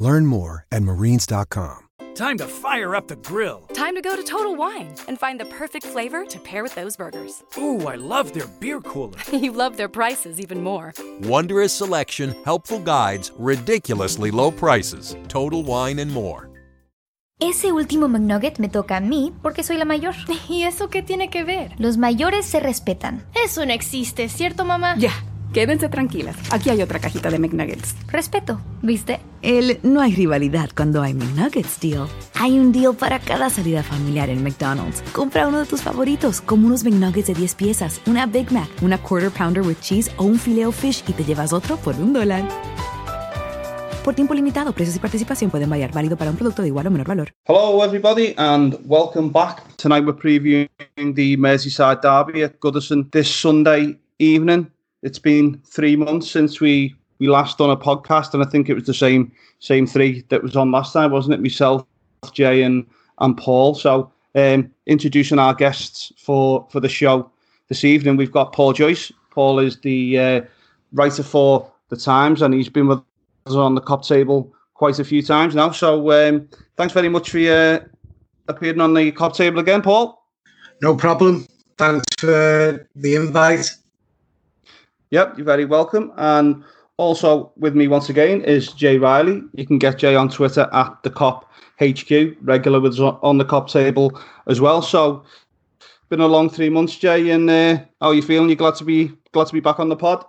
Learn more at marines.com. Time to fire up the grill. Time to go to Total Wine and find the perfect flavor to pair with those burgers. Ooh, I love their beer cooler. you love their prices even more. Wondrous selection, helpful guides, ridiculously low prices. Total Wine and more. Ese último McNugget me toca a mí porque soy la mayor. ¿Y eso qué tiene que ver? Los mayores se respetan. Eso no existe, ¿cierto, mamá? Ya, quédense tranquilas. Aquí hay otra cajita de McNuggets. Respeto, ¿viste? El no hay rivalidad cuando hay McNuggets deal. Hay un deal para cada salida familiar en McDonald's. Compra uno de tus favoritos, como unos McNuggets de 10 piezas, una Big Mac, una Quarter Pounder with Cheese o un Filet Fish y te llevas otro por un dólar. Por tiempo limitado, precios y participación pueden variar. Válido para un producto de igual o menor valor. Hello, everybody, and welcome back. Tonight we're previewing the Merseyside derby at Goodison this Sunday evening. It's been three months since we we last done a podcast, and I think it was the same same three that was on last time, wasn't it? Myself, Jay, and and Paul. So, um, introducing our guests for for the show this evening, we've got Paul Joyce. Paul is the uh, writer for the Times, and he's been with us on the Kop table quite a few times now. So um, thanks very much for uh, appearing on the Kop table again, Paul. No problem. Thanks for the invite. Yep, you're very welcome. And also with me once again is Jay Riley. You can get Jay on Twitter at the Kop HQ, regular with us on the Kop table as well. So been a long three months, Jay, and uh, how are you feeling? You glad to be glad to be back on the pod?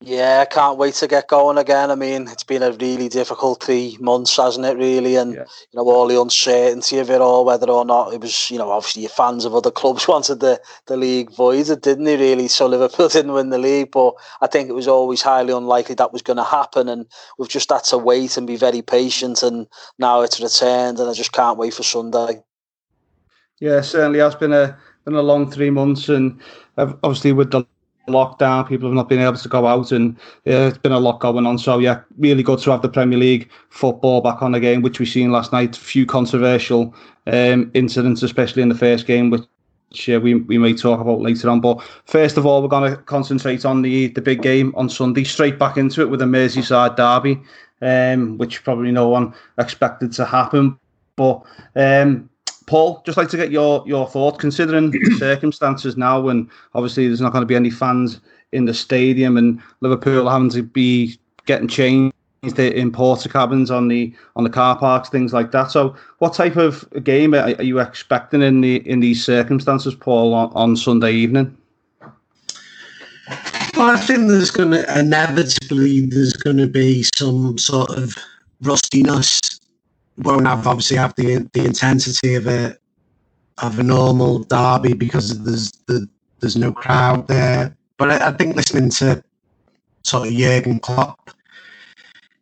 Yeah, I can't wait to get going again. I mean, it's been a really difficult three months, hasn't it? Really, and yeah. you know all the uncertainty of it all, whether or not it was, you know, obviously your fans of other clubs wanted the the league voided, didn't they? Really, so Liverpool didn't win the league, but I think it was always highly unlikely that was going to happen, and we've just had to wait and be very patient, and now it's returned, and I just can't wait for Sunday. Yeah, certainly has been a been a long three months, and uh, obviously with the lockdown, people have not been able to go out, and yeah, it's been a lot going on. So yeah, really good to have the Premier League football back on again, which we seen last night. A few controversial um, incidents, especially in the first game, which yeah, we, we may talk about later on. But first of all, we're going to concentrate on the the big game on Sunday. Straight back into it with a Merseyside derby, um, which probably no one expected to happen. But um, Paul, just like to get your your thoughts, considering the circumstances now, and obviously there's not going to be any fans in the stadium, and Liverpool having to be getting changed in Portakabins on the on the car parks, things like that. So, what type of game are, are you expecting in the in these circumstances, Paul, on, on Sunday evening? Well, I think there's going to inevitably there's going to be some sort of rustiness won't have obviously have the the intensity of a of a normal derby because there's the, there's no crowd there. But I, I think listening to sort of Jurgen Klopp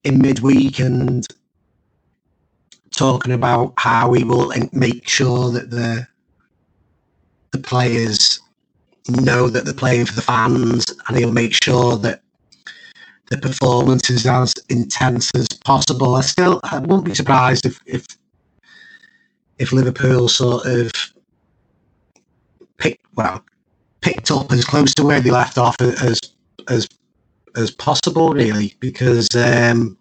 in midweek and talking about how he will make sure that the the players know that they're playing for the fans, and he'll make sure that the performance is as intense as possible. I still I wouldn't be surprised if if if Liverpool sort of picked well picked up as close to where they left off as as as possible, really, because um,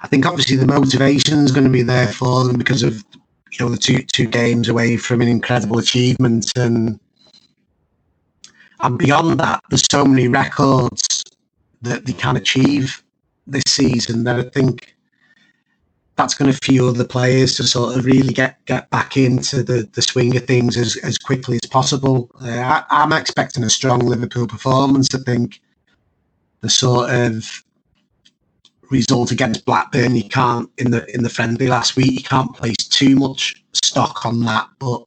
I think obviously the motivation is going to be there for them because of you know the two two games away from an incredible achievement and and beyond that, there's so many records that they can achieve this season that I think that's going to fuel the players to sort of really get get back into the, the swing of things as, as quickly as possible. Uh, I, am expecting a strong Liverpool performance. I think the sort of result against Blackburn, you can't in the in the friendly last week, you can't place too much stock on that, but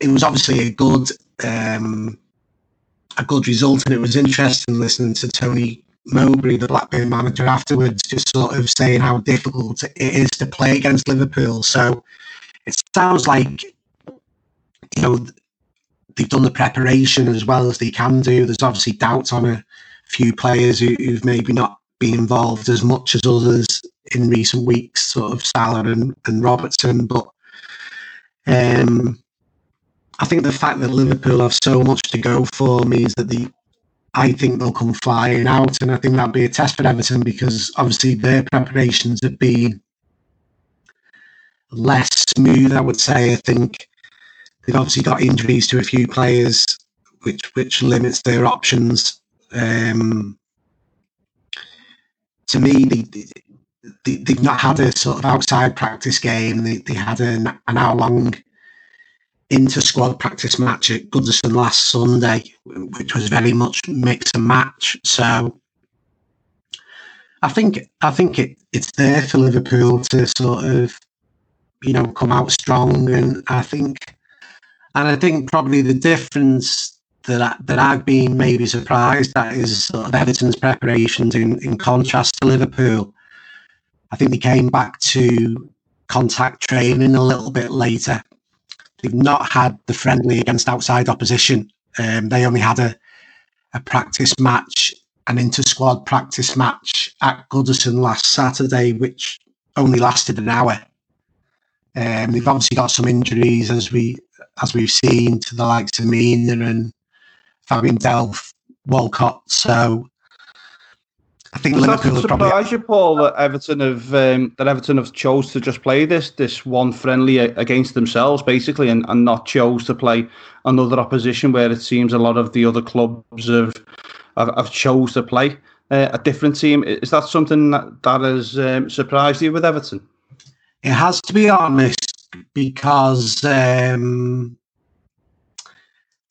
it was obviously a good um, a good result, and it was interesting listening to Tony Mowbray, the Blackburn manager, afterwards, just sort of saying how difficult it is to play against Liverpool. So it sounds like, you know, they've done the preparation as well as they can do. There's obviously doubts on a few players who, who've maybe not been involved as much as others in recent weeks, sort of Salah and, and Robertson. But um, I think the fact that Liverpool have so much to go for means that the I think they'll come flying out, and I think that'll be a test for Everton because obviously their preparations have been less smooth. I would say. I think they've obviously got injuries to a few players, which which limits their options. Um, to me, they, they, have not had a sort of outside practice game. They, they had an, an hour long inter squad practice match at Goodison last Sunday, which was very much mix and match. So I think I think it, it's there for Liverpool to sort of you know come out strong, and I think and I think probably the difference that I, that I've been maybe surprised at is sort of Everton's preparations in, in contrast to Liverpool. I think they came back to contact training a little bit later. They've not had the friendly against outside opposition. Um, they only had a, a practice match, an inter squad practice match at Goodison last Saturday, which only lasted an hour. Um, they've obviously got some injuries as we as we've seen to the likes of Mina and Fabian Delph, Walcott. So I think Does Liverpool that surprise probably... you, Paul, that Everton have um, that Everton have chose to just play this this one friendly against themselves, basically, and, and not chose to play another opposition where it seems a lot of the other clubs have have, have chose to play uh, a different team. Is that something that, that has um, surprised you with Everton? It has to be honest, because um,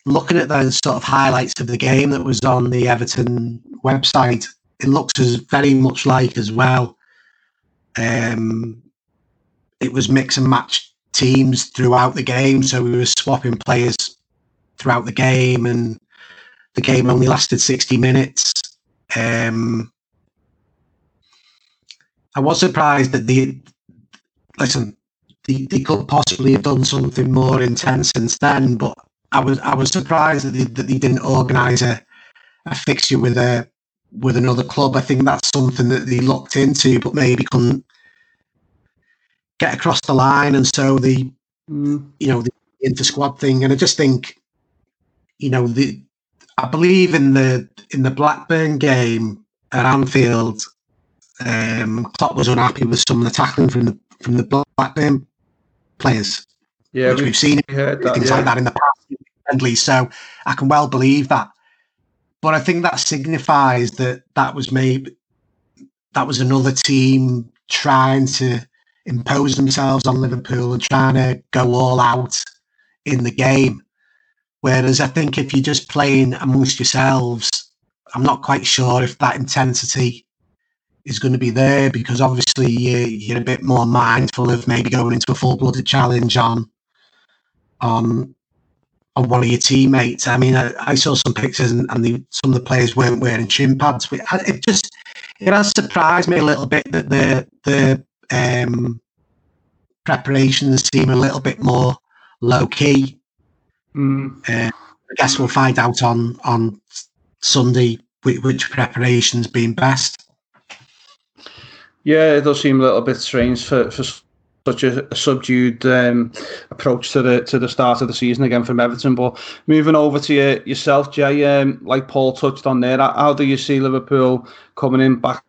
looking at those sort of highlights of the game that was on the Everton website, it looks as very much like as well. Um, it was mix and match teams throughout the game, so we were swapping players throughout the game, and the game only lasted sixty minutes. Um, I was surprised that the listen, they, they could possibly have done something more intense since then, but I was I was surprised that they, that they didn't organise a, a fixture with a with another club. I think that's something that they locked into, but maybe couldn't get across the line, and so the mm. you know the inter squad thing. And I just think, you know, the I believe in the in the Blackburn game at Anfield, um, Klopp was unhappy with some of the tackling from the from the Blackburn players. Yeah, we, have seen that, things yeah. like that in the past friendly. So I can well believe that. But I think that signifies that that was maybe that was another team trying to impose themselves on Liverpool and trying to go all out in the game. Whereas I think if you're just playing amongst yourselves, I'm not quite sure if that intensity is going to be there because obviously you're, a bit more mindful of maybe going into a full blooded challenge on on on one of your teammates. I mean, I, I saw some pictures and, and the, some of the players weren't wearing shin pads. But it just it has surprised me a little bit that the the um, preparations seem a little bit more low key. Mm. Uh, I guess we'll find out on on Sunday which, which preparations being best. Yeah, it does seem a little bit strange for, for such a, a subdued um, approach to the to the start of the season again from Everton. But moving over to your, yourself, Jay, um, like Paul touched on there, how do you see Liverpool coming in back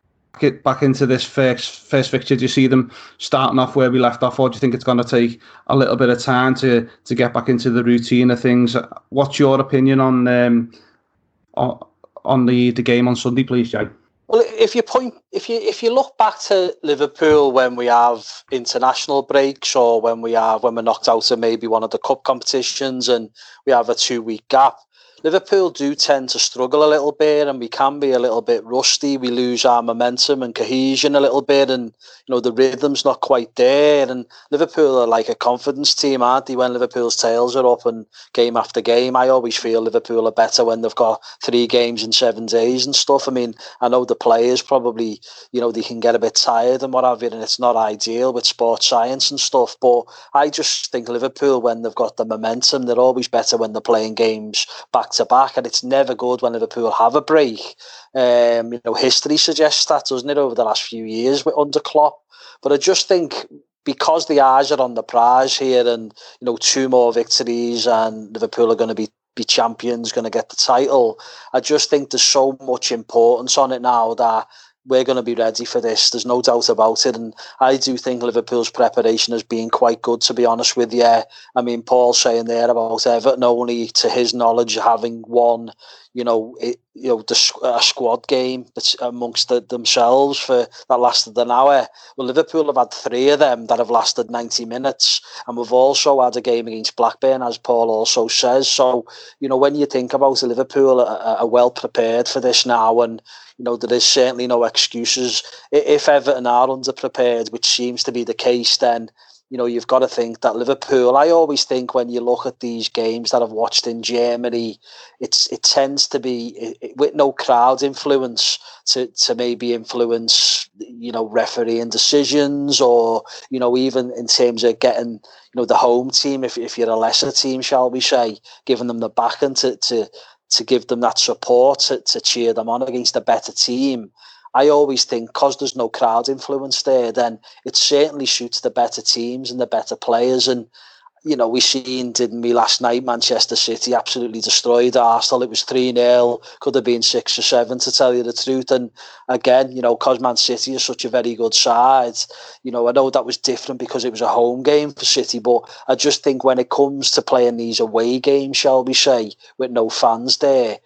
back into this first first fixture? Do you see them starting off where we left off, or do you think it's going to take a little bit of time to to get back into the routine of things? What's your opinion on um, on the the game on Sunday, please, Jay? Well, if you point, if you if you look back to Liverpool when we have international breaks or when we have when we're knocked out of maybe one of the cup competitions and we have a two week gap, Liverpool do tend to struggle a little bit, and we can be a little bit rusty. We lose our momentum and cohesion a little bit, and you know the rhythm's not quite there. And Liverpool are like a confidence team, aren't they? When Liverpool's tails are up and game after game, I always feel Liverpool are better when they've got three games in seven days and stuff. I mean, I know the players probably, you know, they can get a bit tired and what have you, and it's not ideal with sports science and stuff. But I just think Liverpool, when they've got the momentum, they're always better when they're playing games back to back, and it's never good when Liverpool have a break. Um, you know, history suggests that, doesn't it, over the last few years with under Klopp. But I just think because the eyes are on the prize here, and you know, two more victories, and Liverpool are going to be be champions, going to get the title. I just think there's so much importance on it now that we're going to be ready for this. There's no doubt about it. And I do think Liverpool's preparation has been quite good, to be honest with you. I mean, Paul saying there about Everton only, to his knowledge, having won you know, it, you know, the, a squad game amongst the, themselves for that lasted an hour. Well, Liverpool have had three of them that have lasted 90 minutes, and we've also had a game against Blackburn, as Paul also says. So, you know, when you think about Liverpool are, are well prepared for this now, and you know, there is certainly no excuses. If Everton are underprepared, which seems to be the case, then you know, you've got to think that Liverpool. I always think when you look at these games that I've watched in Germany, it's it tends to be it, with no crowd influence to to maybe influence you know refereeing decisions or you know even in terms of getting you know the home team if if you're a lesser team, shall we say, giving them the backing to to to give them that support to, to cheer them on against a better team. I always think because there's no crowd influence there, then it certainly suits the better teams and the better players. And you know, we seen, didn't we, last night, Manchester City absolutely destroyed Arsenal. It was 3 0, could have been 6 or 7, to tell you the truth. And again, you know, because Man City is such a very good side, you know, I know that was different because it was a home game for City, but I just think when it comes to playing these away games, shall we say, with no fans there,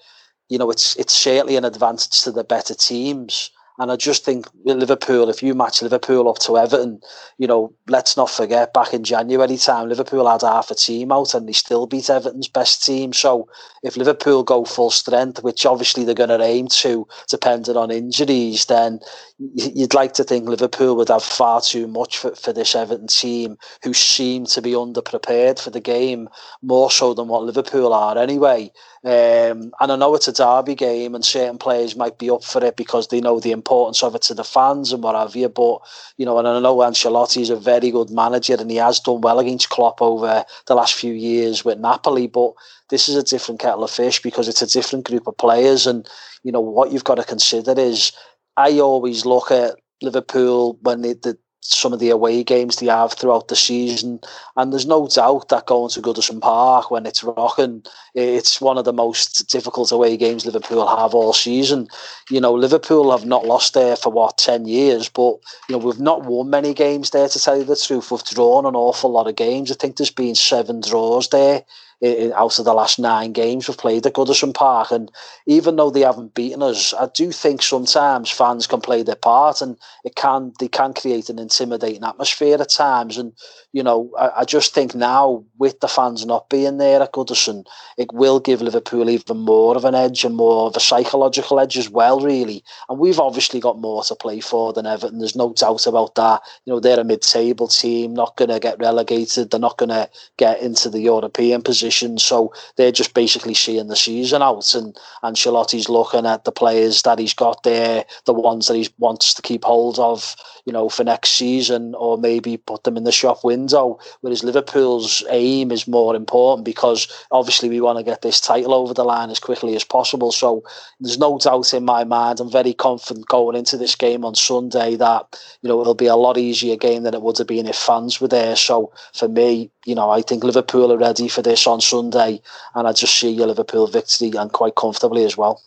you know, it's it's certainly an advantage to the better teams. And I just think Liverpool, if you match Liverpool up to Everton, you know, let's not forget back in January time, Liverpool had half a team out and they still beat Everton's best team. So if Liverpool go full strength, which obviously they're going to aim to, depending on injuries, then you'd like to think Liverpool would have far too much for, for this Everton team, who seem to be underprepared for the game, more so than what Liverpool are anyway. Um, and I know it's a derby game, and certain players might be up for it because they know the importance of it to the fans and what have you. But you know, and I know Ancelotti is a very good manager, and he has done well against Klopp over the last few years with Napoli. But this is a different kettle of fish because it's a different group of players, and you know what you've got to consider is I always look at Liverpool when they, the some of the away games they have throughout the season. And there's no doubt that going to Goodison Park when it's rocking, it's one of the most difficult away games Liverpool have all season. You know, Liverpool have not lost there for what, 10 years, but, you know, we've not won many games there to tell you the truth. We've drawn an awful lot of games. I think there's been seven draws there out of the last nine games we've played at Goodison Park. And even though they haven't beaten us, I do think sometimes fans can play their part and it can they can create an intimidating atmosphere at times. And you know, I, I just think now with the fans not being there at Goodison, it will give Liverpool even more of an edge and more of a psychological edge as well, really. And we've obviously got more to play for than Everton. There's no doubt about that. You know, they're a mid-table team, not going to get relegated. They're not going to get into the European position. So they're just basically seeing the season out. And Ancelotti's looking at the players that he's got there, the ones that he wants to keep hold of, you know, for next season, or maybe put them in the shop window whereas Liverpool's aim is more important because obviously we want to get this title over the line as quickly as possible. So there's no doubt in my mind. I'm very confident going into this game on Sunday that you know it'll be a lot easier game than it would have been if fans were there. So for me, you know, I think Liverpool are ready for this on Sunday, and I just see a Liverpool victory and quite comfortably as well.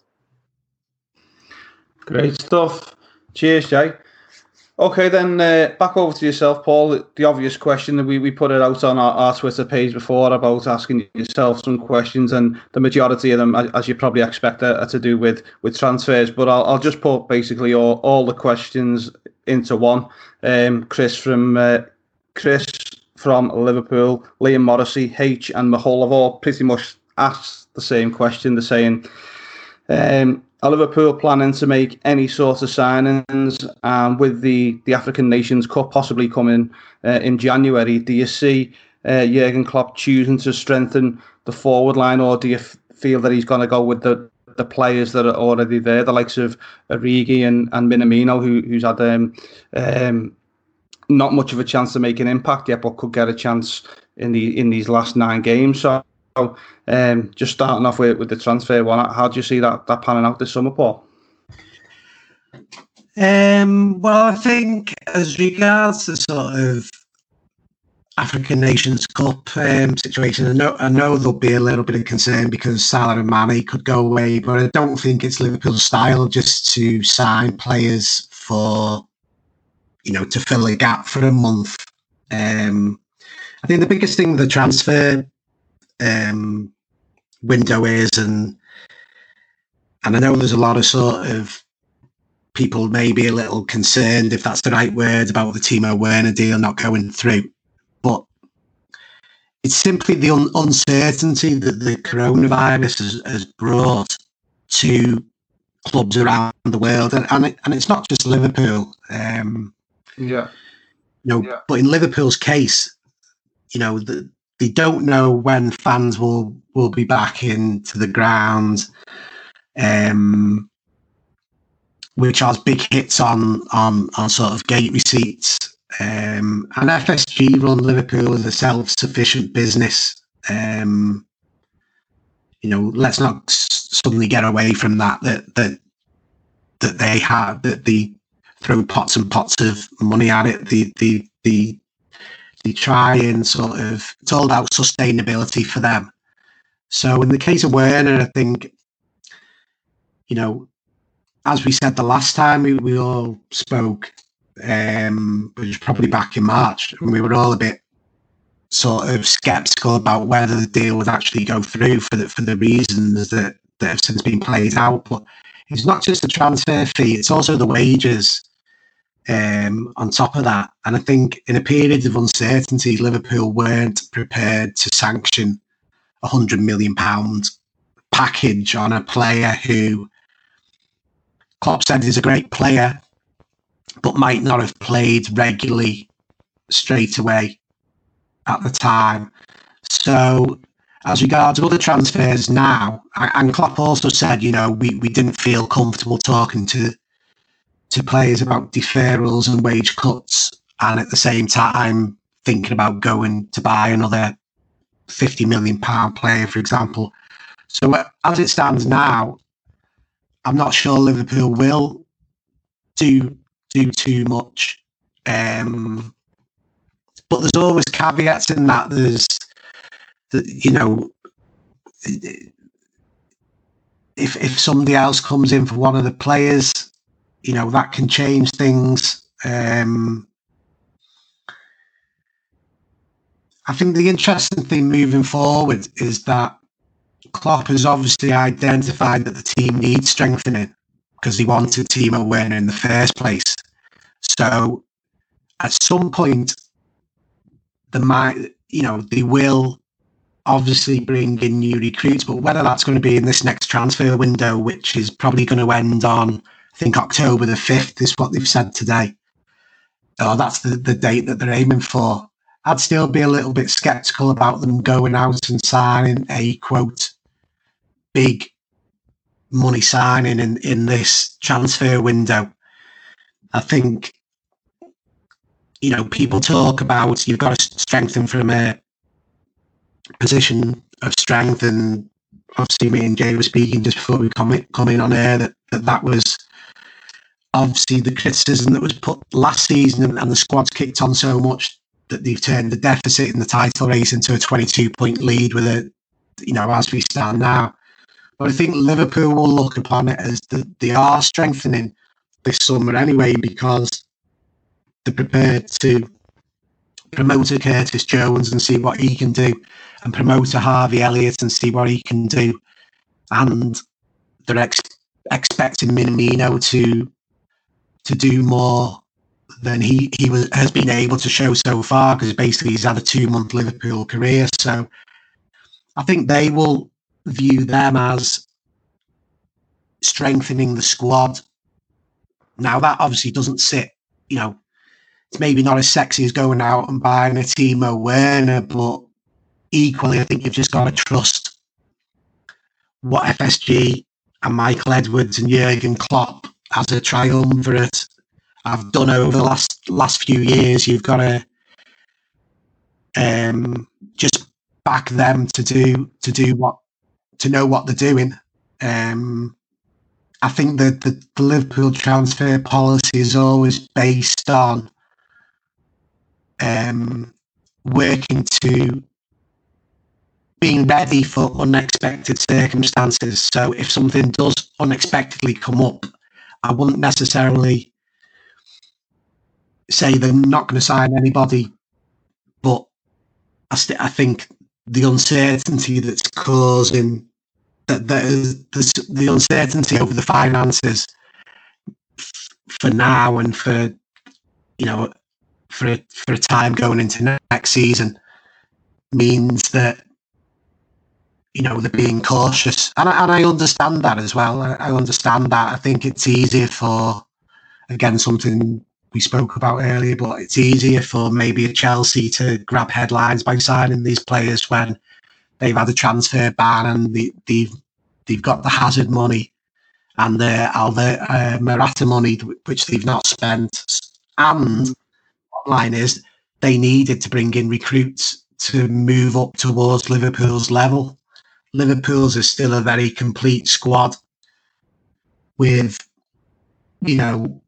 Great stuff. Cheers, Jay. Okay, then uh, back over to yourself, Paul. The obvious question that we, we put it out on our, our Twitter page before about asking yourself some questions, and the majority of them, as you probably expect, are, to do with with transfers. But I'll, I'll just put basically all, all the questions into one. Um, Chris from uh, Chris from Liverpool, Liam Morrissey, H, and Mahal have all pretty much asked the same question. They're saying, um, are Liverpool planning to make any sort of signings? And with the, the African Nations Cup possibly coming uh, in January, do you see uh, Jurgen Klopp choosing to strengthen the forward line, or do you f- feel that he's going to go with the, the players that are already there, the likes of Origi and, and Minamino, who, who's had um, um, not much of a chance to make an impact yet, but could get a chance in the in these last nine games. So, um, just starting off with, with the transfer one, how do you see that that panning out this summer, Paul? Um, well, I think as regards the sort of African Nations Cup um, situation, I know, I know there'll be a little bit of concern because Salah and Mane could go away, but I don't think it's Liverpool's style just to sign players for, you know, to fill a gap for a month. Um, I think the biggest thing with the transfer um, window is, and and I know there's a lot of sort of people maybe a little concerned if that's the right word about the Timo Werner deal not going through, but it's simply the un- uncertainty that the coronavirus has, has, brought to clubs around the world, and and, it, and it's not just Liverpool. Um, yeah. You know, yeah. but in Liverpool's case, you know, the, they don't know when fans will will be back into the ground, um, which has big hits on on on sort of gate receipts. Um, and FSG run Liverpool as a self sufficient business. Um, you know, let's not suddenly get away from that. That that that they have that they throw pots and pots of money at it. The the the they try and sort of it's all about sustainability for them. So in the case of Werner, I think, you know, as we said the last time we, we all spoke, um, which was probably back in March, and we were all a bit sort of skeptical about whether the deal would actually go through for the for the reasons that, that have since been played out. But it's not just the transfer fee; it's also the wages um, on top of that. And I think in a period of uncertainty, Liverpool weren't prepared to sanction a hundred million pound package on a player who Klopp said is a great player, but might not have played regularly straight away at the time. So as regards to other transfers now, and Klopp also said, you know, we, we didn't feel comfortable talking to to players about deferrals and wage cuts, and at the same time thinking about going to buy another fifty million pound player, for example. So uh, as it stands now, I'm not sure Liverpool will do do too much. Um, but there's always caveats in that. There's, you know, if if somebody else comes in for one of the players, you know that can change things. Um, I think the interesting thing moving forward is that Klopp has obviously identified that the team needs strengthening because he wanted Timo Werner in the first place. So at some point, the might, you know, they will obviously bring in new recruits, but whether that's going to be in this next transfer window, which is probably going to end on think October the 5th is what they've said today. Oh, that's the, the date that they're aiming for. I'd still be a little bit skeptical about them going out and signing a quote big money signing in, in this transfer window. I think, you know, people talk about you've got to strengthen from a position of strength. And obviously, me and Jay were speaking just before we come, come in on air that, that that was obviously the criticism that was put last season and, and the squad's kicked on so much that they've turned the deficit in the title race into a 22 point lead with it, you know, as we stand now. But I think Liverpool will look upon it as the, they are strengthening this summer anyway because they're prepared to promote a Curtis Jones and see what he can do, and promote a Harvey Elliott and see what he can do. And they're ex- expecting Minamino to to do more than he he was has been able to show so far because basically he's had a two month Liverpool career. So I think they will view them as strengthening the squad. Now that obviously doesn't sit, you know, it's maybe not as sexy as going out and buying a Timo Werner, but equally, I think you've just got to trust what FSG and Michael Edwards and Jurgen Klopp as a triumvirate I've done over the last last few years. You've got to um, just back them to do to do what to know what they're doing. Um, I think that the, the Liverpool transfer policy is always based on um, working to being ready for unexpected circumstances. So if something does unexpectedly come up, I wouldn't necessarily say they're not going to sign anybody, but I, st- I think the uncertainty that's causing that the, the, the uncertainty over the finances f- for now and for you know for a, for a time going into next season means that you know they're being cautious, and I, and I understand that as well. I, I understand that. I think it's easier for again something we spoke about earlier, but it's easier for maybe a Chelsea to grab headlines by signing these players when they've had a transfer ban and they, they've they've got the Hazard money and the Alvaro uh, Morata money which they've not spent. And line is they needed to bring in recruits to move up towards Liverpool's level. Liverpool's is still a very complete squad with, you know,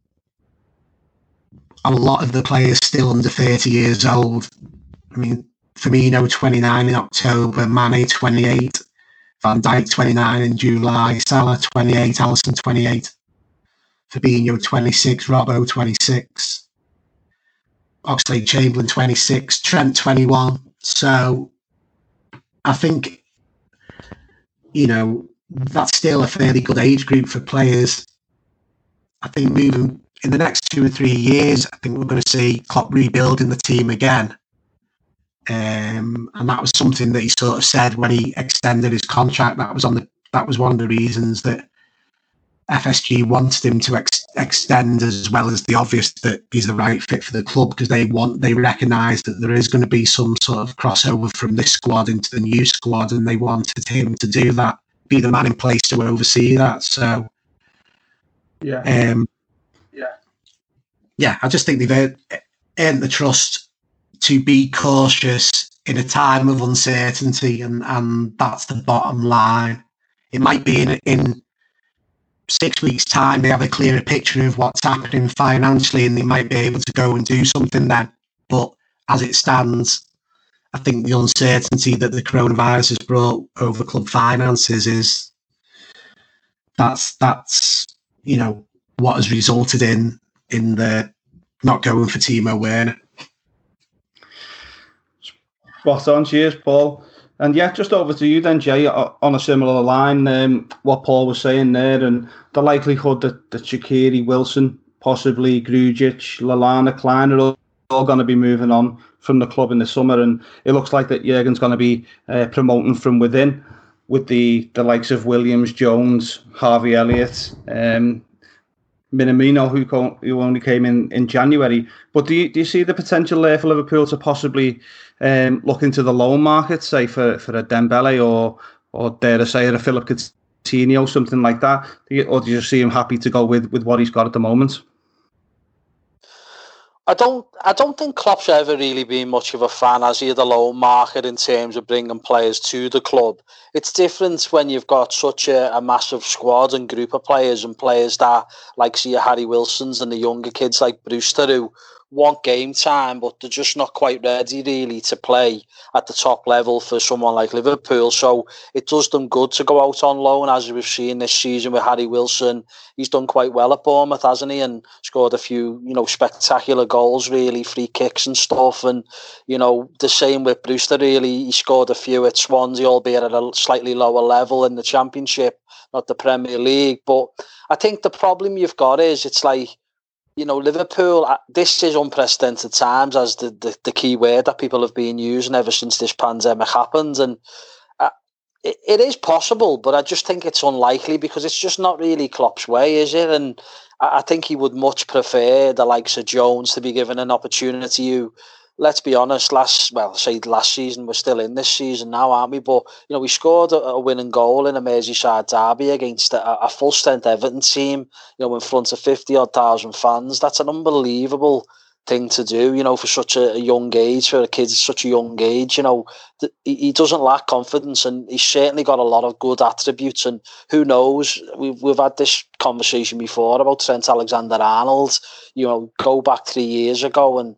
a lot of the players still under 30 years old. I mean, Firmino 29 in October, Mane 28, Van Dijk 29 in July, Salah 28, Alisson 28, Fabinho 26, Robbo 26, Oxlade Chamberlain 26, Trent 21. So I think, you know, that's still a fairly good age group for players. I think moving in the next two or three years, I think we're going to see Klopp rebuilding the team again. Um, and that was something that he sort of said when he extended his contract. That was on the that was one of the reasons that FSG wanted him to ex- extend, as well as the obvious that he's the right fit for the club because they want they recognise that there is going to be some sort of crossover from this squad into the new squad, and they wanted him to do that, be the man in place to oversee that. So, yeah, um, yeah, I just think they've earned the trust to be cautious in a time of uncertainty, and, and that's the bottom line. It might be in, in six weeks' time they have a clearer picture of what's happening financially, and they might be able to go and do something then. But as it stands, I think the uncertainty that the coronavirus has brought over club finances is that's that's you know what has resulted in in the not going for Timo Werner. Spot on, cheers, Paul. And yeah, just over to you then, Jay, on a similar line, um, what Paul was saying there, and the likelihood that, Shaqiri, Wilson, possibly Grujic, Lallana, Klein are all, all going to be moving on from the club in the summer, and it looks like that Jurgen's going to be uh, promoting from within with the, the likes of Williams, Jones, Harvey Elliott, um, Minamino, who, who only came in in January. But do you, do you see the potential there for Liverpool to possibly um, look into the loan market, say for, for a Dembele or or dare I say a Philip Coutinho, something like that? Or do you see him happy to go with, with what he's got at the moment? I don't. I don't think Klopp's ever really been much of a fan, as he, of the loan market in terms of bringing players to the club. It's different when you've got such a, a massive squad and group of players and players that, like, see, Harry Wilson's and the younger kids like Brewster who want game time, but they're just not quite ready really to play at the top level for someone like Liverpool. So it does them good to go out on loan, as we've seen this season with Harry Wilson. He's done quite well at Bournemouth, hasn't he? And scored a few, you know, spectacular goals, really, free kicks and stuff. And, you know, the same with Brewster, really. He scored a few at Swansea, albeit at a slightly lower level in the Championship, not the Premier League. But I think the problem you've got is it's like, you know, Liverpool, this is unprecedented times as the, the, the key word that people have been using ever since this pandemic happened. And uh, it, it is possible, but I just think it's unlikely because it's just not really Klopp's way, is it? And I, I think he would much prefer the likes of Jones to be given an opportunity who let's be honest, last well, say last season, we're still in this season now, aren't we? But you know, we scored a, a winning goal in a Merseyside derby against a, a full strength Everton team, you know, in front of fifty odd thousand fans. That's an unbelievable thing to do, you know, for such a, a young age, for a kid at such a young age, you know, th- he, doesn't lack confidence and he's certainly got a lot of good attributes. And who knows, we've, we've had this conversation before about Trent Alexander Arnold, you know, go back three years ago and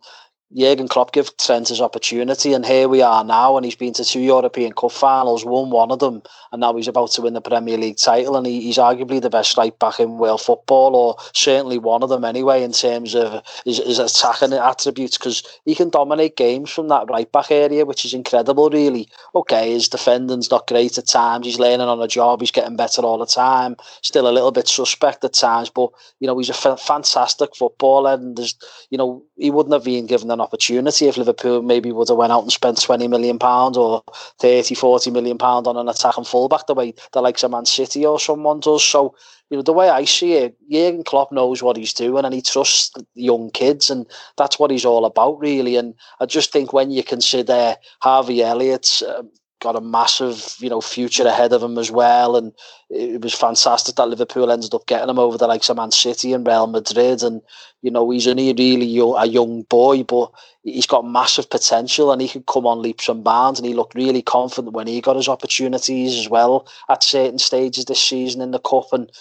Jurgen Klopp gave Trent his opportunity, and here we are now. And he's been to two European Cup finals, won one of them, and now he's about to win the Premier League title. And he, he's arguably the best right back in world football, or certainly one of them anyway, in terms of his, his attacking attributes, because he can dominate games from that right back area, which is incredible, really. Okay, his defending's not great at times. He's learning on a job. He's getting better all the time. Still a little bit suspect at times, but you know he's a f- fantastic footballer, and there's you know he wouldn't have been given an opportunity if Liverpool maybe would have went out and spent 20 million pounds or 30 40 million pound on an attacking fullback the way the likes of Man City or someone does so you know the way I see it Jurgen Klopp knows what he's doing and he trusts young kids and that's what he's all about really and I just think when you consider Harvey Elliott's uh, got a massive, you know, future ahead of him as well. And it was fantastic that Liverpool ended up getting him over the likes of Man City and Real Madrid. And you know, he's only really young, a young boy, but he's got massive potential and he could come on leaps and bounds. And he looked really confident when he got his opportunities as well at certain stages this season in the cup. And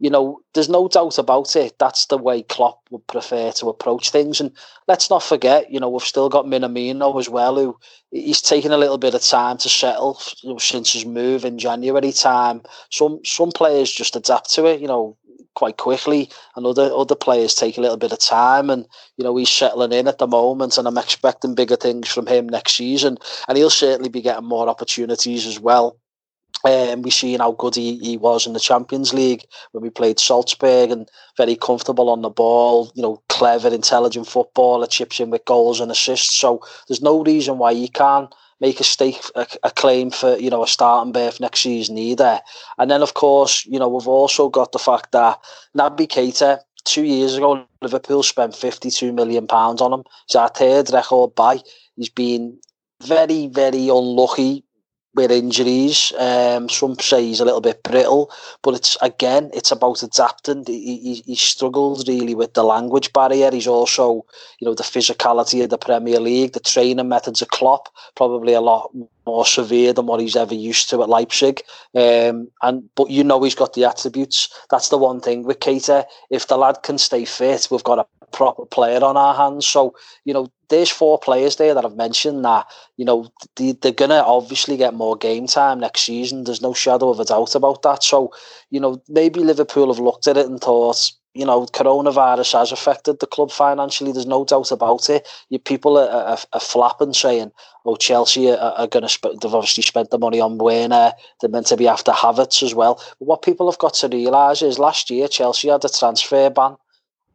you know, there's no doubt about it. That's the way Klopp would prefer to approach things. And let's not forget, you know, we've still got Minamino as well, who he's taken a little bit of time to settle since his move in January time. Some some players just adapt to it, you know, quite quickly, and other other players take a little bit of time. And you know, he's settling in at the moment, and I'm expecting bigger things from him next season, and he'll certainly be getting more opportunities as well. Um, we've seen how good he, he was in the Champions League when we played Salzburg and very comfortable on the ball, you know, clever, intelligent footballer, chips in with goals and assists. So there's no reason why he can't make a stake a, a, claim for you know a starting berth next season either. And then of course you know we've also got the fact that Naby Keita two years ago Liverpool spent fifty two million pounds on him. He's our third record buy. He's been very very unlucky with injuries. Um, some say he's a little bit brittle, but it's again, it's about adapting. He, he, he struggles really with the language barrier. He's also, you know, the physicality of the Premier League, the training methods of Klopp, probably a lot more severe than what he's ever used to at Leipzig. Um, and but you know he's got the attributes. That's the one thing with Keita. If the lad can stay fit, we've got a proper player on our hands. So, you know, there's four players there that I've mentioned that, you know, they, they're going to obviously get more game time next season. There's no shadow of a doubt about that. So, you know, maybe Liverpool have looked at it and thought, you know, coronavirus has affected the club financially. There's no doubt about it. You people are, are, are flapping saying, "Oh, Chelsea are, are going to spend." They've obviously spent the money on Werner. They're meant to be after Havertz as well. But what people have got to realise is last year Chelsea had a transfer ban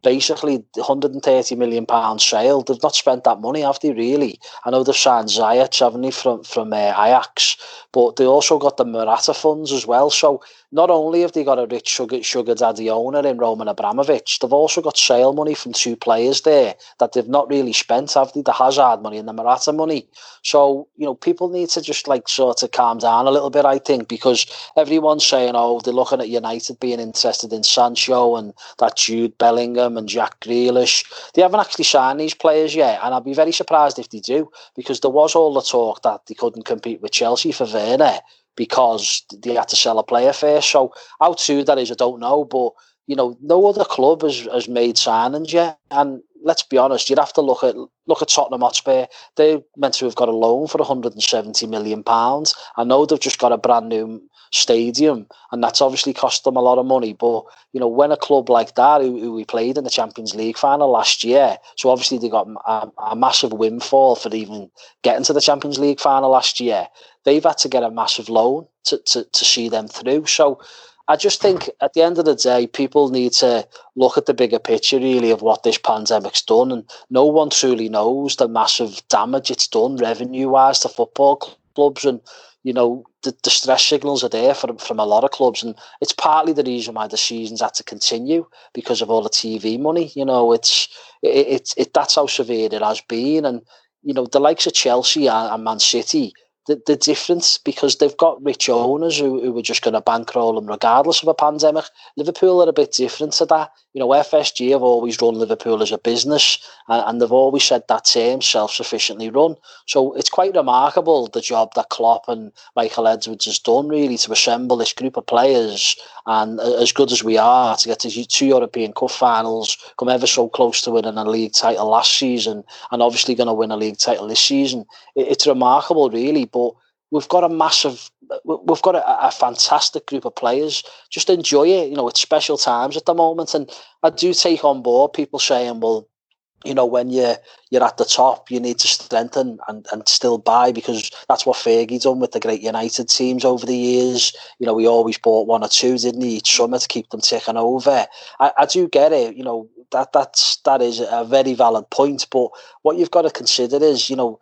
basically 130 million pound sale. They've not spent that money, have they? Really? I know they've signed Ziyech, haven't they, from from uh, Ajax, but they also got the Morata funds as well. So not only have they got a rich sugar, sugar daddy owner in Roman Abramovich, they've also got sale money from two players there that they've not really spent, have they? The Hazard money and the Morata money. So, you know, people need to just like sort of calm down a little bit, I think, because everyone's saying, oh, they're looking at United being interested in Sancho and that Jude Bellingham and Jack Grealish. They haven't actually signed these players yet, and I'd be very surprised if they do, because there was all the talk that they couldn't compete with Chelsea for Werner because they had to sell a player first. So how true that is, I don't know. But you know, no other club has, has made signings yet. And let's be honest, you'd have to look at look at Tottenham Hotspur. They're meant to have got a loan for 170 million pounds. I know they've just got a brand new stadium, and that's obviously cost them a lot of money. But you know, when a club like that, who, who we played in the Champions League final last year, so obviously they got a, a massive windfall for even getting to the Champions League final last year. They've had to get a massive loan to, to, to see them through. So I just think at the end of the day, people need to look at the bigger picture really of what this pandemic's done. And no one truly knows the massive damage it's done revenue wise to football clubs. And, you know, the, the stress signals are there from from a lot of clubs, and it's partly the reason why the seasons had to continue because of all the TV money. You know, it's it, it, it that's how severe it has been, and you know the likes of Chelsea and, and Man City the, the difference because they've got rich owners who, who are just going to bankroll them regardless of a pandemic. Liverpool are a bit different to that. You know, FSG have always run Liverpool as a business and, and they've always said that term self-sufficiently run. So it's quite remarkable the job that Klopp and Michael Edwards has done really to assemble this group of players and as good as we are to get to two European Cup finals, come ever so close to winning a league title last season and obviously going to win a league title this season. It, it's remarkable really, but we've got a massive we've got a, a, fantastic group of players. Just enjoy it. You know, it's special times at the moment. And I do take on board people saying, well, you know, when you're you're at the top, you need to strengthen and, and still buy because that's what Fergie done with the great United teams over the years. You know, we always bought one or two, didn't he, each summer to keep them ticking over. I, I do get it, you know, that that's that is a very valid point. But what you've got to consider is, you know,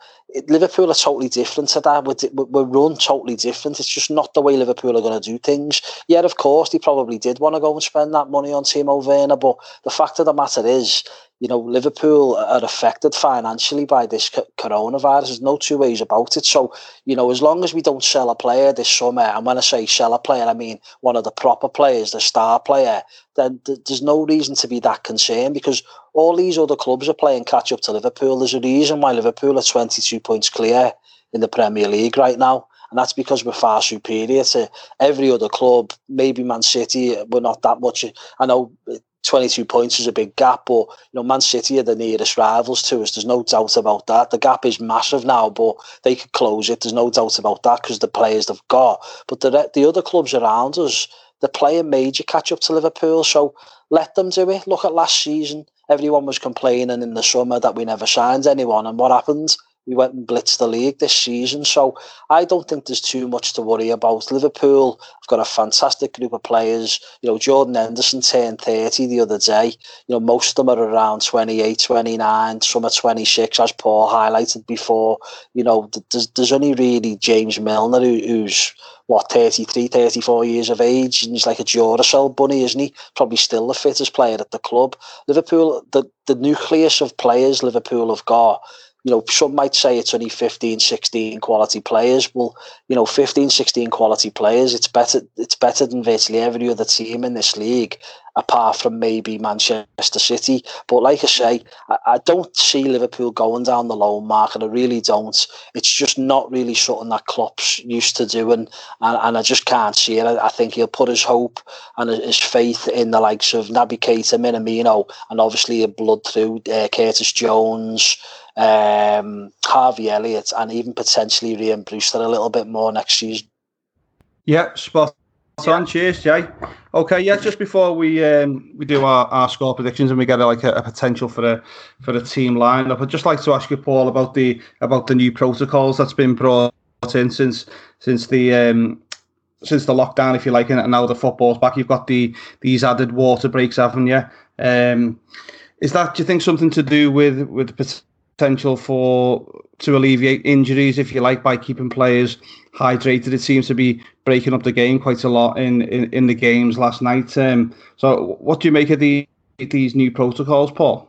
Liverpool are totally different to that. We're, we're run totally different. It's just not the way Liverpool are going to do things. Yet, of course, they probably did want to go and spend that money on Timo Werner. But the fact of the matter is, you know, Liverpool are affected financially by this coronavirus. There's no two ways about it. So, you know, as long as we don't sell a player this summer, and when I say sell a player, I mean one of the proper players, the star player, then there's no reason to be that concerned because all these other clubs are playing catch up to Liverpool. There's a reason why Liverpool are 22 points clear in the Premier League right now. And that's because we're far superior to every other club. Maybe Man City, we're not that much. I know 22 points is a big gap, but you know, Man City are the nearest rivals to us. There's no doubt about that. The gap is massive now, but they could close it. There's no doubt about that because the players they've got. But the the other clubs around us, they're playing major catch up to Liverpool. So let them do it. Look at last season. Everyone was complaining in the summer that we never signed anyone, and what happened? We went and blitzed the league this season. So I don't think there's too much to worry about. Liverpool have got a fantastic group of players. You know, Jordan Henderson turned 30 the other day. You know, most of them are around 28, 29, some are 26, as Paul highlighted before. You know, there's, there's only really James Milner who, who's what 33 34 years of age and he's like a Duracell bunny isn't he probably still the fittest player at the club Liverpool the, the nucleus of players Liverpool have got you know, some might say it's only 15, 16 quality players. Well, you know, 15, 16 quality players, it's better it's better than virtually every other team in this league, apart from maybe Manchester City. But like I say, I, I don't see Liverpool going down the loan market. I really don't. It's just not really something that Klopp's used to doing. And, and I just can't see it. I, I, think he'll put his hope and his faith in the likes of Naby Keita, Minamino, and obviously a blood through uh, Curtis Jones, um, Harvey Elliott, and even potentially Ryan Brewster a little bit more next season. Yeah, spot on. Cheers, Jay. Okay, yeah. Just before we um, we do our, our score predictions and we get a, like a, a, potential for a for a team lineup, I'd just like to ask you, Paul, about the about the new protocols that's been brought in since since the um, since the lockdown, if you like, and now the football's back. You've got the these added water breaks, haven't you? Um, is that do you think something to do with with potential for to alleviate injuries, if you like, by keeping players hydrated. It seems to be breaking up the game quite a lot in in, in the games last night. Um, so, what do you make of the these new protocols, Paul?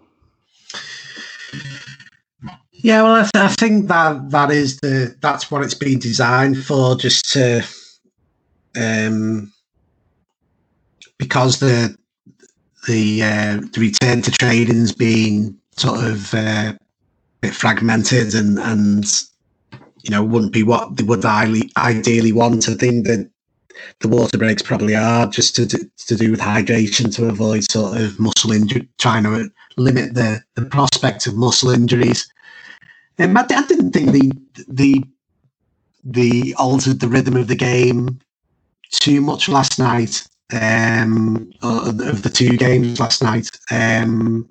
Yeah, well, I, th- I think that that is the that's what it's been designed for, just to um because the the uh, the return to trading's been sort of uh, bit fragmented and and you know wouldn't be what they would ideally ideally want. I think that the water breaks probably are just to do, to do with hydration to avoid sort of muscle injury, trying to limit the, the prospect of muscle injuries. Um, I, I didn't think the the the altered the rhythm of the game too much last night. Um, of the two games last night. Um,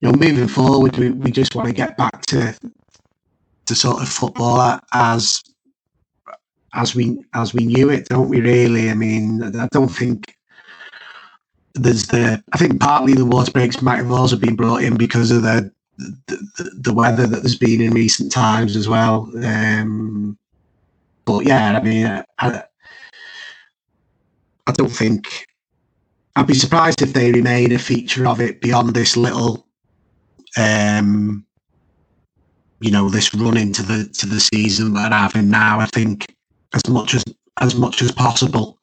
you know, moving forward, we, we just want to get back to to sort of football as as we as we knew it, don't we? Really, I mean, I don't think there's the. I think partly the water breaks might have also been brought in because of the the, the weather that there's been in recent times as well. Um, but yeah, I mean, I, I don't think I'd be surprised if they remain a feature of it beyond this little, um, you know, this run into the to the season that they're having now. I think as much as as much as possible,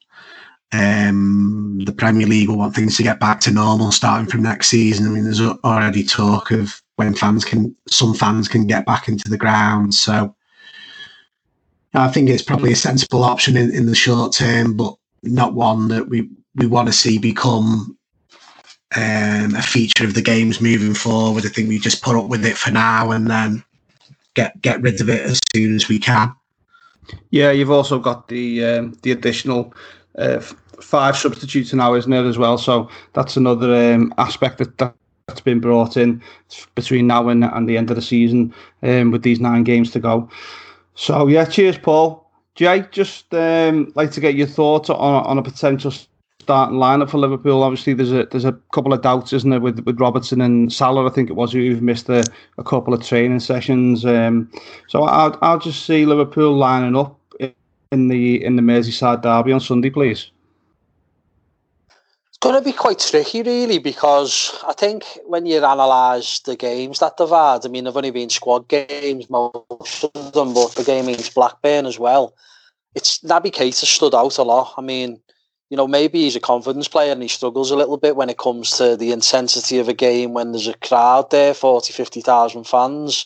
um, the Premier League will want things to get back to normal starting from next season. I mean, there's already talk of when fans can, some fans can get back into the ground. So I think it's probably a sensible option in, in the short term, but not one that we we want to see become um, a feature of the games moving forward. I think we just put up with it for now and then get get rid of it as soon as we can. Yeah, you've also got the um, the additional uh, five substitutes now, isn't it, as well? So that's another um, aspect that, that's been brought in between now and, and the end of the season um, with these nine games to go. So yeah, cheers, Paul. Jay, just um, like to get your thoughts on on a potential starting lineup for Liverpool. Obviously, there's a there's a couple of doubts, isn't there, with with Robertson and Salah. I think it was who've missed a, a couple of training sessions. Um, so I'll I'll just see Liverpool lining up in the in the Merseyside derby on Sunday, please. It's going to be quite tricky, really, because I think when you analyse the games that they've had, I mean, they've only been squad games, most of them, but the game against Blackburn as well. It's Naby Keita stood out a lot. I mean, you know, maybe he's a confidence player and he struggles a little bit when it comes to the intensity of a game when there's a crowd there, 40, 50,000 fans.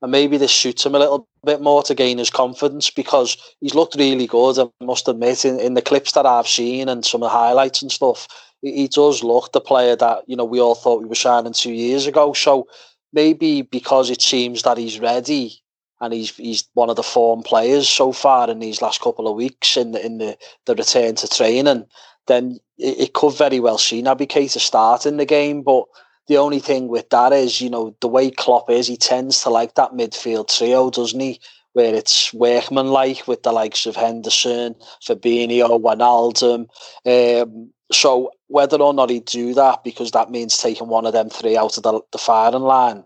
And maybe this suits him a little bit more to gain his confidence because he's looked really good. I must admit, in, in the clips that I've seen and some of the highlights and stuff, he does look the player that, you know, we all thought we were signing two years ago. So maybe because it seems that he's ready and he's he's one of the form players so far in these last couple of weeks in the in the, the return to training, then it, it could very well see Naby Keita start in the game. But the only thing with that is, you know, the way Klopp is, he tends to like that midfield trio, doesn't he? Where it's workman like with the likes of Henderson, Fabinho, Wijnaldum. Um, so whether or not he'd do that, because that means taking one of them three out of the, the firing line,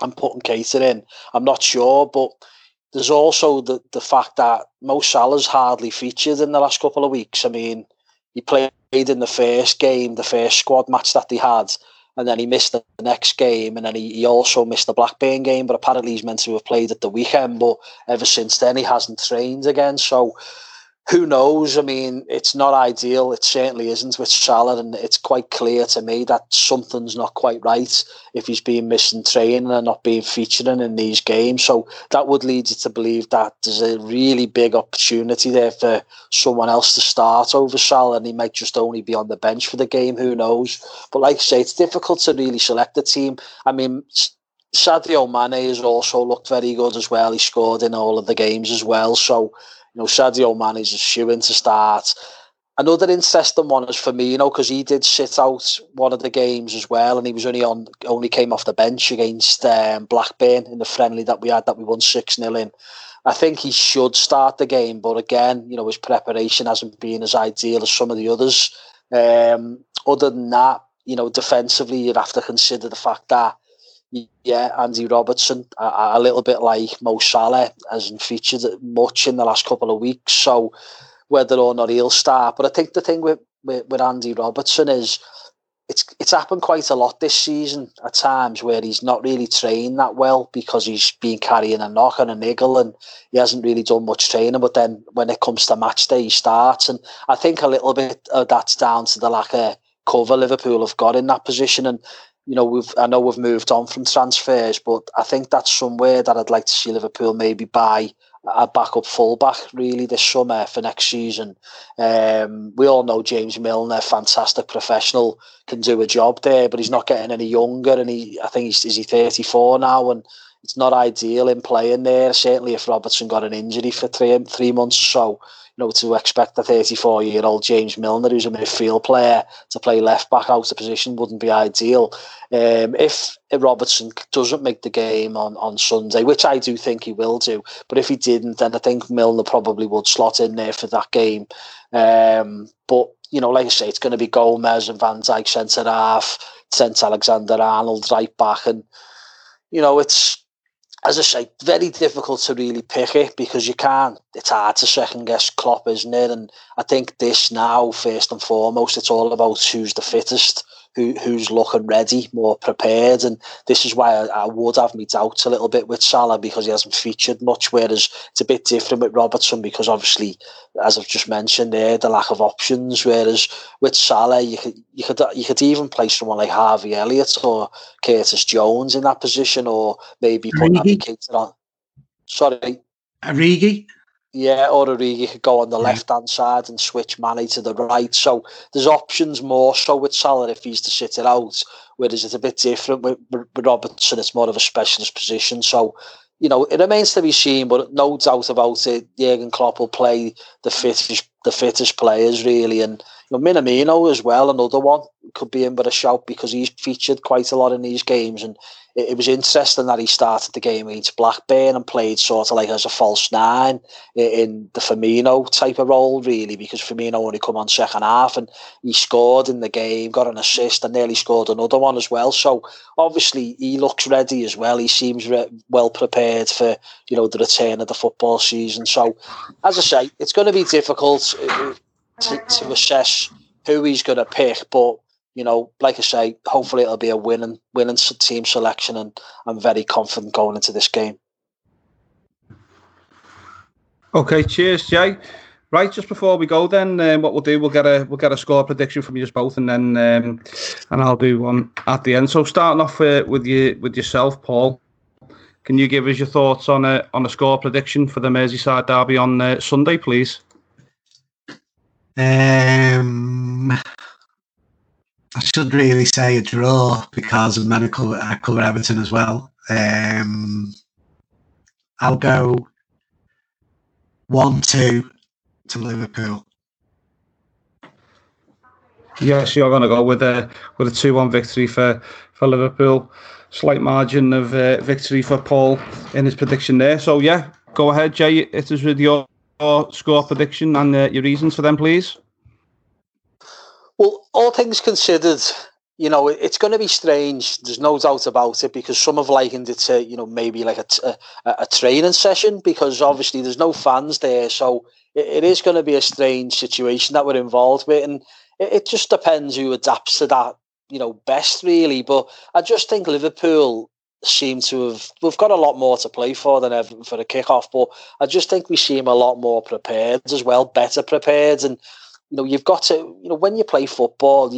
and putting Keita in. I'm not sure, but there's also the, the fact that Mo Salah's hardly featured in the last couple of weeks. I mean, he played in the first game, the first squad match that they had, and then he missed the next game, and then he, he also missed the Blackburn game, but apparently he's meant to have played at the weekend, but ever since then he hasn't trained again. So who knows? I mean, it's not ideal. It certainly isn't with Salah, and it's quite clear to me that something's not quite right if he's being missing training and not being featuring in these games. So that would lead you to believe that there's a really big opportunity there for someone else to start over Salah, and he might just only be on the bench for the game. Who knows? But like I say, it's difficult to really select the team. I mean, Sadio Mane has also looked very good as well. He scored in all of the games as well. So you know, Sadio Mane is a shoe in to start. Another interesting one is for me, you know, because he did sit out one of the games as well, and he was only on, only came off the bench against um, Blackburn in the friendly that we had that we won six 0 in. I think he should start the game, but again, you know, his preparation hasn't been as ideal as some of the others. Um, other than that, you know, defensively, you'd have to consider the fact that yeah, Andy Robertson, a, a, little bit like Mo Salah, hasn't featured much in the last couple of weeks. So whether or not he'll start, but I think the thing with, with, with Andy Robertson is it's it's happened quite a lot this season at times where he's not really trained that well because he's been carrying a knock and a niggle and he hasn't really done much training. But then when it comes to match day, he starts, and I think a little bit of that's down to the lack of cover Liverpool have got in that position. And you know, we've I know we've moved on from transfers, but I think that's somewhere that I'd like to see Liverpool maybe buy a backup fullback really this summer for next season. Um, we all know James Milner, fantastic professional, can do a job there, but he's not getting any younger, and he I think he's is he thirty four now, and it's not ideal in playing there. Certainly, if Robertson got an injury for three three months or so, you know, to expect a 34 year old James Milner, who's a midfield player, to play left back out of position wouldn't be ideal. Um, if Robertson doesn't make the game on, on Sunday, which I do think he will do, but if he didn't, then I think Milner probably would slot in there for that game. Um, but, you know, like I say, it's going to be Gomez and Van Dijk centre half, Trent Alexander Arnold right back. And, you know, it's as I say, very difficult to really pick it because you can't. It's hard to second guess Klopp, isn't it? And I think this now, first and foremost, it's all about who's the fittest who who's looking ready, more prepared, and this is why I, I, would have me doubts a little bit with Salah because he hasn't featured much. Whereas it's a bit different with Robertson because obviously, as I've just mentioned there, the lack of options. Whereas with Salah, you could you could you could even play someone like Harvey Elliott or Curtis Jones in that position, or maybe put Naby Keita on. Sorry, Origi. Yeah, or Origi could go on the yeah. left hand side and switch Mane to the right. So there's options more so with Salah if he's to sit it out. Whereas it's a bit different with, with Robertson, it's more of a specialist position. So, you know, it remains to be seen, but no doubt about it, Jurgen Klopp will play the fittest the fittest players really and you know, Minamino as well, another one could be in but a shout because he's featured quite a lot in these games and it, it, was interesting that he started the game against Blackburn and played sort of like as a false nine in the Firmino type of role, really, because Firmino only come on second half and he scored in the game, got an assist, and nearly scored another one as well. So obviously he looks ready as well. He seems re- well prepared for you know the return of the football season. So as I say, it's going to be difficult to, to assess who he's going to pick, but you know, like I say, hopefully it'll be a winning winning team selection, and I'm very confident going into this game. Okay, cheers, Jay. Right, just before we go, then um, what we'll do, we'll get a we'll get a score prediction from you both, and then um, and I'll do one at the end. So starting off uh, with you with yourself, Paul. Can you give us your thoughts on a on a score prediction for the Merseyside derby on uh, Sunday, please? Um, I should really say a draw because of medical I cover Everton as well. Um, I'll go one two to Liverpool. Yes, you're going to go with a with a two one victory for for Liverpool. Slight margin of uh, victory for Paul in his prediction there. So yeah, go ahead, Jay. It is with your score prediction and uh, your reasons for them, please. Well, all things considered, you know, it's going to be strange. There's no doubt about it because some have likened it to, you know, maybe like a, a, a training session because obviously there's no fans there. So it, it is going to be a strange situation that we're involved with. And it, it just depends who adapts to that, you know, best really. But I just think Liverpool seem to have we've got a lot more to play for than ever for the kickoff, but I just think we seem a lot more prepared as well, better prepared, and you know, you've got to, you know, when you play football,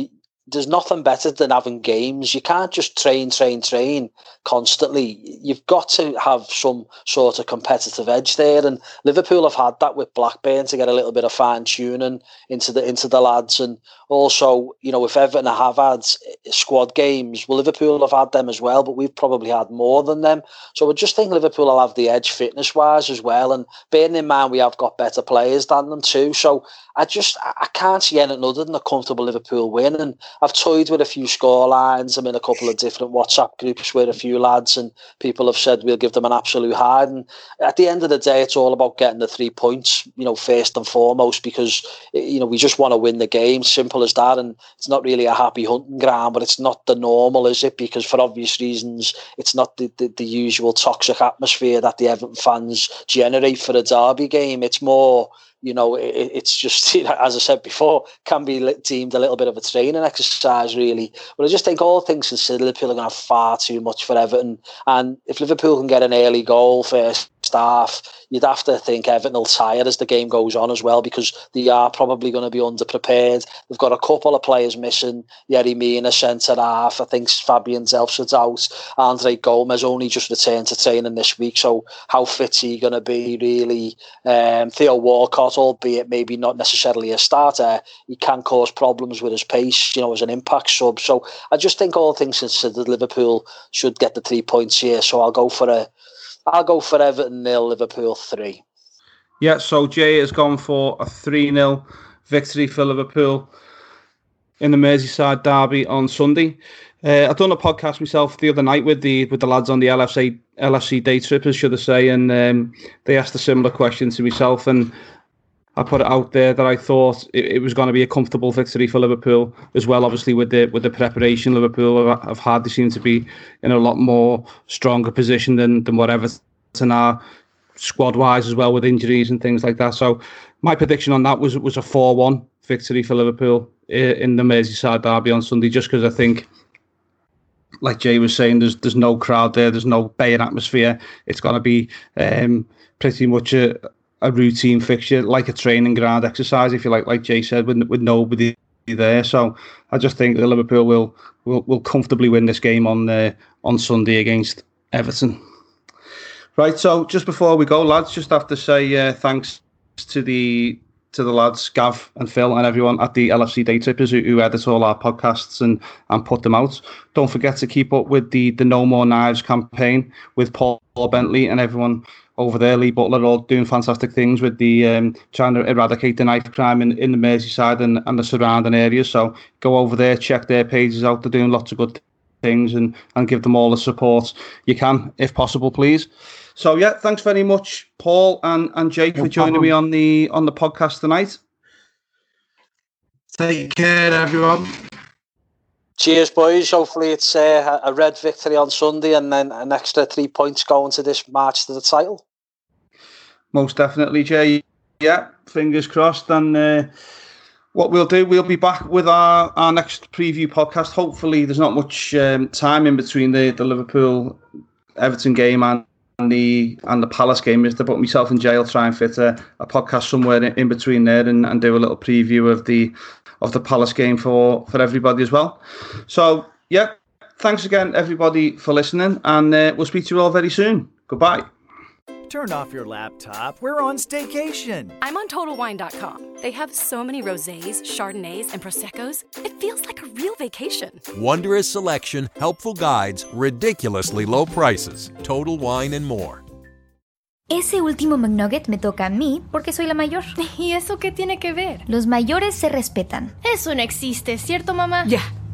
there's nothing better than having games. You can't just train, train, train constantly. You've got to have some sort of competitive edge there. And Liverpool have had that with Blackburn to get a little bit of fine tuning into the into the lads. And also, you know, if Everton have had squad games, well, Liverpool have had them as well, but we've probably had more than them. So I just think Liverpool will have the edge fitness wise as well. And bearing in mind we have got better players than them too. So I just I can't see anything other than a comfortable Liverpool win. And I've toyed with a few score lines. I'm in a couple of different WhatsApp groups with a few lads, and people have said we'll give them an absolute hide. And at the end of the day, it's all about getting the three points, you know, first and foremost, because eh, you know we just want to win the game. Simple simple as that. And it's not really a happy hunting ground, but it's not the normal, is it? Because for obvious reasons, it's not the, the, the usual toxic atmosphere that the Everton fans generate for a derby game. It's more you know, it, it's just, as I said before, can be deemed a little bit of a training exercise, really. But I just think all things considered, Liverpool are going to have far too much for Everton. And if Liverpool can get an early goal first half, you'd have to think Everton will tire as the game goes on as well because they are probably going to be underprepared. They've got a couple of players missing. Yerry Mina, centre half. I think Fabian Delph's out. Andre Gomes only just returned to training this week. So how fit's he going to be, really? Um, Theo Walcott albeit maybe not necessarily a starter, he can cause problems with his pace, you know, as an impact sub. So I just think all things considered, Liverpool should get the three points here. So I'll go for a, I'll go for Everton nil, Liverpool three. Yeah, so Jay has gone for a 3 0 victory for Liverpool in the Merseyside derby on Sunday. Uh, I've done a podcast myself the other night with the with the lads on the LFC LFC day trippers, should I say, and um, they asked a similar question to myself, and I put it out there that I thought it, it was going to be a comfortable victory for Liverpool as well. Obviously, with the with the preparation Liverpool have, have had, they seem to be in a lot more stronger position than than what Everton squad wise as well with injuries and things like that. So my prediction on that was was a four one victory for Liverpool in the Merseyside derby on Sunday, just because I think like Jay was saying, there's there's no crowd there, there's no baying atmosphere. It's going to be um, pretty much a, a routine fixture, like a training ground exercise, if you like, like Jay said, with with nobody there. So I just think that Liverpool will will, will comfortably win this game on uh, on Sunday against Everton. Right. So just before we go, lads, just have to say uh, thanks to the to the lads, Gav and Phil, and everyone at the LFC Day Trippers who, who edit all our podcasts and, and put them out. Don't forget to keep up with the, the No More Knives campaign with Paul Bentley and everyone over there. Lee Butler all doing fantastic things with the um, trying to eradicate the knife crime in, in the Merseyside and, and the surrounding areas. So go over there, check their pages out. They're doing lots of good things and, and give them all the support you can, if possible, please. So yeah, thanks very much, Paul and, and Jake, no for joining problem. me on the on the podcast tonight. Take care, everyone. Cheers, boys. Hopefully, it's uh, a red victory on Sunday and then an extra three points going to this march to the title. Most definitely, Jay. Yeah, fingers crossed. And uh, what we'll do, we'll be back with our, our next preview podcast. Hopefully, there's not much um, time in between the, the Liverpool Everton game and and the and the Palace game is to put myself in jail, try and fit a, a podcast somewhere in, in between there, and, and do a little preview of the of the Palace game for for everybody as well. So yeah, thanks again everybody for listening, and uh, we'll speak to you all very soon. Goodbye. Turn off your laptop. We're on staycation. I'm on TotalWine.com. They have so many rosés, chardonnays, and proseccos. It feels like a real vacation. Wondrous selection, helpful guides, ridiculously low prices. Total Wine and more. Ese último McNugget me toca a mí porque soy la mayor. ¿Y eso qué tiene que ver? Los mayores se respetan. Eso no existe, ¿cierto, mamá? Ya.